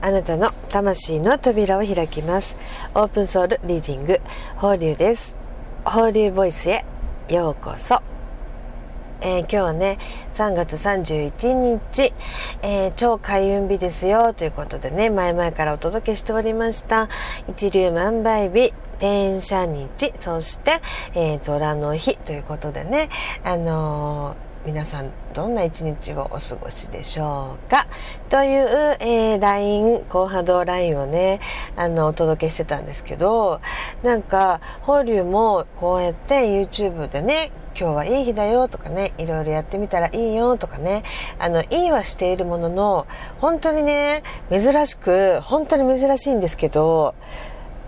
あなたの魂の扉を開きます。オープンソウルリーディング放流です。放流ボイスへようこそ。えー、今日はね3月31日、えー、超開運日ですよということでね前々からお届けしておりました一粒万倍日転写日そして、えー、虎の日ということでねあのー皆さんどんな一日をお過ごしでしょうか？という、えー、LINE 高波動 LINE をねあのお届けしてたんですけどなんか法隆もこうやって YouTube でね今日はいい日だよとかねいろいろやってみたらいいよとかねあのいいはしているものの本当にね珍しく本当に珍しいんですけど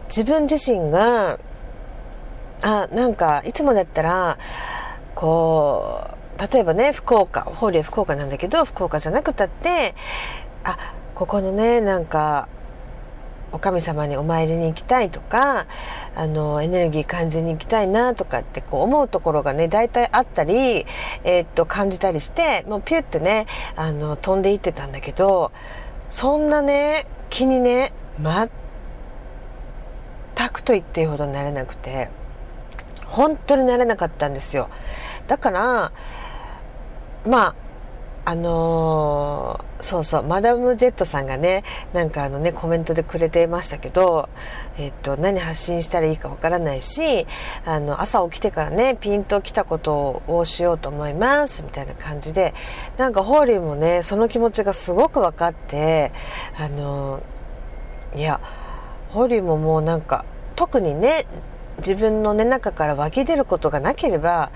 自分自身があなんかいつもだったらこう例えばね福岡法隆福岡なんだけど福岡じゃなくたってあここのねなんかお神様にお参りに行きたいとかあのエネルギー感じに行きたいなとかってこう思うところがね大体あったり、えー、っと感じたりしてもうピュってねあの飛んでいってたんだけどそんなね気にね全くと言っていいほどなれなくて本当になれなかったんですよ。だからまああのー、そうそうマダム・ジェットさんがねなんかあのねコメントでくれてましたけど、えっと何発信したらいいかわからないしあの朝起きてからねピンときたことをしようと思いますみたいな感じでなんかホーリーもねその気持ちがすごく分かってあのー、いやホーリーももうなんか特にね自分の、ね、中から湧き出ることがなければ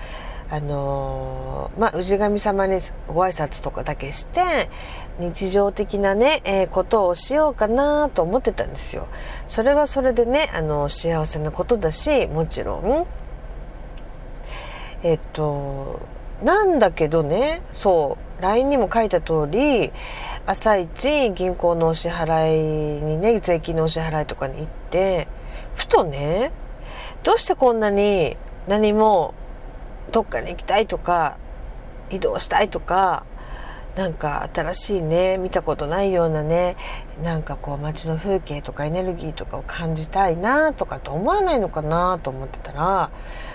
あのー、まあ、氏神様にご挨拶とかだけして、日常的なね、えー、ことをしようかなと思ってたんですよ。それはそれでね、あの、幸せなことだし、もちろん。えっと、なんだけどね、そう、LINE にも書いた通り、朝一銀行のお支払いにね、税金のお支払いとかに行って、ふとね、どうしてこんなに何もどっかに行きたいとか移動したいとかなんか新しいね見たことないようなねなんかこう街の風景とかエネルギーとかを感じたいなとかと思わないのかなと思ってたら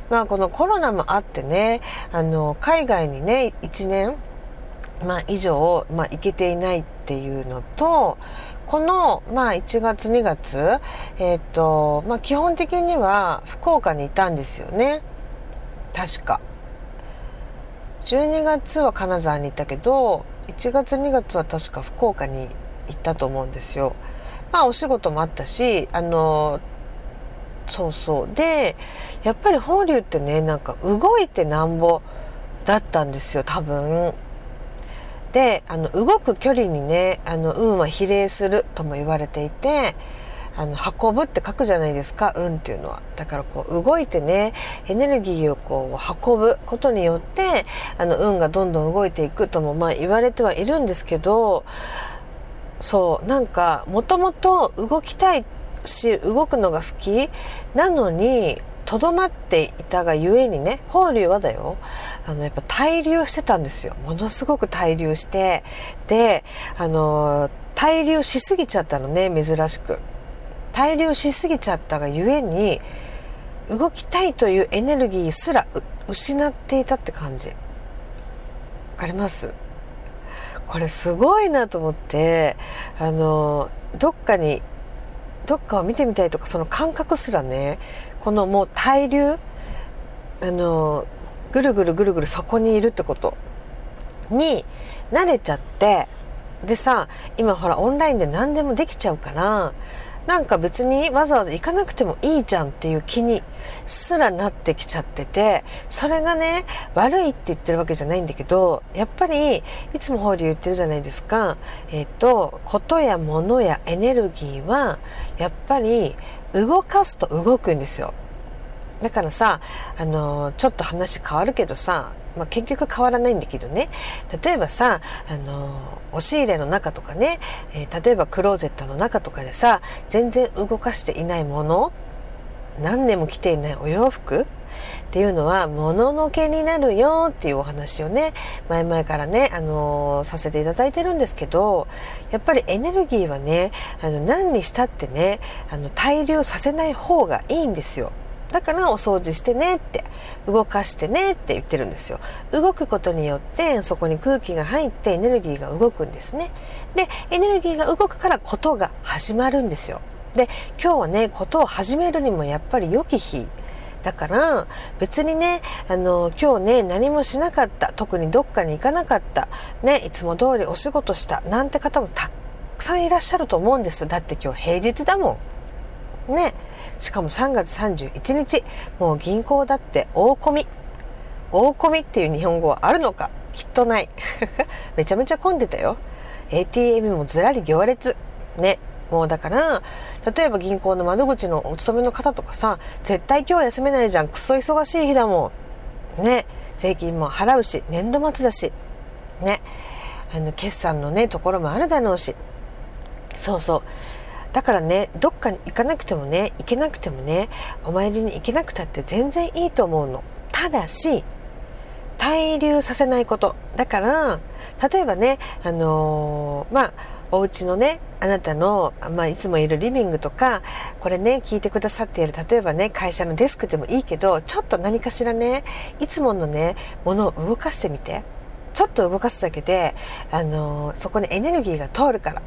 まあこのコロナもあってねあの海外にね1年まあ、以上、まあ、行けていないっていうのとこの、まあ、1月2月えっ、ー、とまあ基本的には福岡にいたんですよね。確か12月は金沢に行ったけど1月2月は確か福岡に行ったと思うんですよ。まあお仕事もあったしあのそうそうでやっぱり法隆ってねなんか動いてなんぼだったんですよ多分。であの動く距離にねあの運は比例するとも言われていてあの運ぶって書くじゃないですか。運っていうのは。だからこう動いてねエネルギーをこう運ぶことによってあの運がどんどん動いていくともまあ言われてはいるんですけどそうなんかもともと動きたいし動くのが好きなのにとどまっていたがゆえにね法隆はだよあのやっぱ滞留してたんですよ。ものすごく滞留して。であの滞留しすぎちゃったのね珍しく。滞留しすぎちゃったがゆえに動きたいというエネルギーすら失っていたって感じ。わかります？これすごいなと思ってあのどっかにどっかを見てみたいとかその感覚すらねこのもう滞留あのぐるぐるぐるぐるそこにいるってことに慣れちゃってでさ今ほらオンラインで何でもできちゃうからなんか別にわざわざ行かなくてもいいじゃんっていう気にすらなってきちゃってて、それがね、悪いって言ってるわけじゃないんだけど、やっぱり、いつも法隆言ってるじゃないですか。えっ、ー、と、ことや物やエネルギーは、やっぱり動かすと動くんですよ。だからさ、あの、ちょっと話変わるけどさ、まあ、結局変わらないんだけどね例えばさあの押し入れの中とかね、えー、例えばクローゼットの中とかでさ全然動かしていないもの何年も着ていないお洋服っていうのは、もののけになるよっていうお話をね、前々からね、あのー、させていただいてるんですけど、やっぱりエネルギーはね、あの、何にしたってね、あの、滞留させない方がいいんですよ。だからお掃除してねって動かしてねって言ってるんですよ。動くことによってそこに空気が入ってエネルギーが動くんですね。でエネルギーが動くからことが始まるんですよ。で今日はねことを始めるにもやっぱり良き日。だから別にねあの今日ね何もしなかった。特にどっかに行かなかった。ねいつも通りお仕事した。なんて方もたくさんいらっしゃると思うんです。だって今日平日だもん。ね。しかも3月31日もう銀行だって大込み。大込みっていう日本語はあるのか？きっとない。めちゃめちゃ混んでたよ。ATM もずらり行列。ね。もうだから例えば銀行の窓口のお勤めの方とかさ絶対今日休めないじゃん。クソ忙しい日だもん。ね。税金も払うし年度末だし。ね。あの決算のねところもあるだろうし。そうそう。だからねどっかに行かなくてもね行けなくてもねお参りに行けなくたって全然いいと思うの。ただし滞留させないこと。だから例えばねあのー、まあお家のねあなたの、まあ、いつもいるリビングとかこれね聞いてくださっている例えばね会社のデスクでもいいけどちょっと何かしらねいつものねものを動かしてみて。ちょっと動かすだけで、あのー、そこにエネルギーが通るから。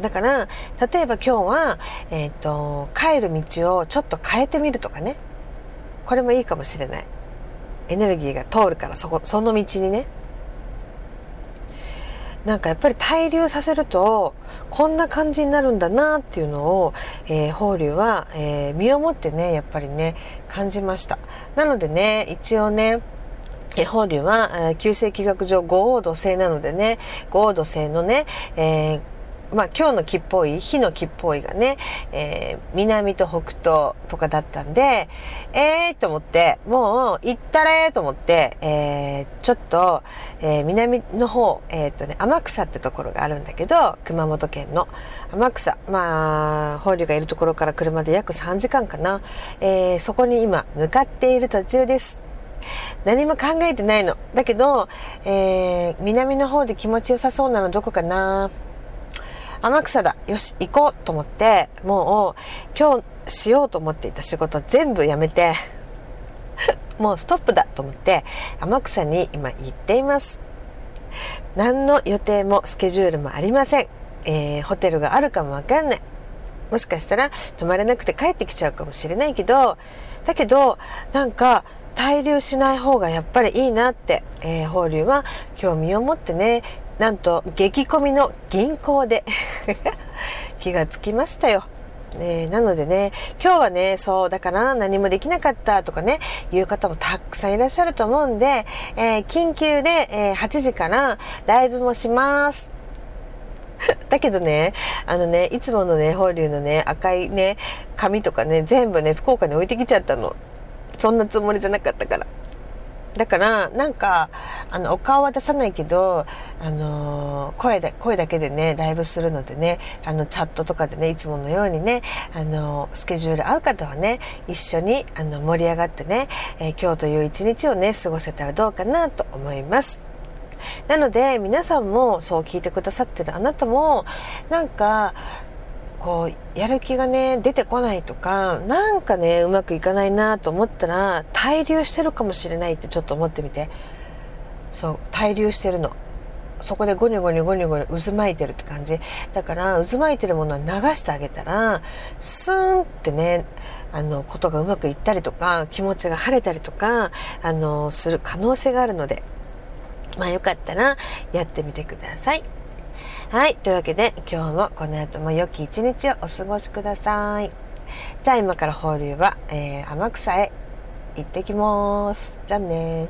だから、例えば今日は、えっ、ー、と、帰る道をちょっと変えてみるとかね。これもいいかもしれない。エネルギーが通るから、そこ、その道にね。なんかやっぱり滞留させると、こんな感じになるんだなっていうのを、えー、法隆は、えー、身をもってね、やっぱりね、感じました。なのでね、一応ね、法隆は、旧世紀学上五王土星なのでね、五王土星のね、えーまあ今日の木っぽい、火の木っぽいがね、えー、南と北東とかだったんで、えーと思って、もう行ったれと思って、えー、ちょっと、えー、南の方、えっ、とね、天草ってところがあるんだけど、熊本県の天草、まあ、法隆がいるところから車で約3時間かな、えー、そこに今向かっている途中です。何も考えてないの。だけど、えー、南の方で気持ちよさそうなのどこかな天草だ。よし、行こうと思って、もう今日しようと思っていた仕事全部やめて、もうストップだと思って、天草に今行っています。何の予定もスケジュールもありません。えー、ホテルがあるかもわかんない。もしかしたら泊まれなくて帰ってきちゃうかもしれないけど、だけど、なんか、滞留しない方がやっぱりいいなって、えー、法隆は興味を持ってね、なんと激混みの銀行で 気がつきましたよ。えー、なのでね、今日はね、そう、だから何もできなかったとかね、いう方もたくさんいらっしゃると思うんで、えー、緊急で、えー、8時からライブもします。だけどね、あのね、いつものね、法隆のね、赤いね、紙とかね、全部ね、福岡に置いてきちゃったの。そんなつもりじゃなかったから。だから、なんか、あの、お顔は出さないけど、あの、声で、声だけでね、ライブするのでね、あの、チャットとかでね、いつものようにね、あの、スケジュール合う方はね、一緒に、あの、盛り上がってね、えー、今日という一日をね、過ごせたらどうかなと思います。なので、皆さんも、そう聞いてくださってるあなたも、なんか、こうやる気がね出てこないとかなんかねうまくいかないなと思ったら滞留してるかもしれないってちょっと思ってみて。そう滞留してるの。そこでゴニョゴニョゴニョゴニョ渦巻いてるって感じ。だから渦巻いてるものは流してあげたらスーンってねあのことがうまくいったりとか気持ちが晴れたりとかあのする可能性があるので。まあよかったらやってみてください。はい。というわけで、今日もこの後も良き一日をお過ごしください。じゃあ今から放流は、えー、天草へ行ってきます。じゃあね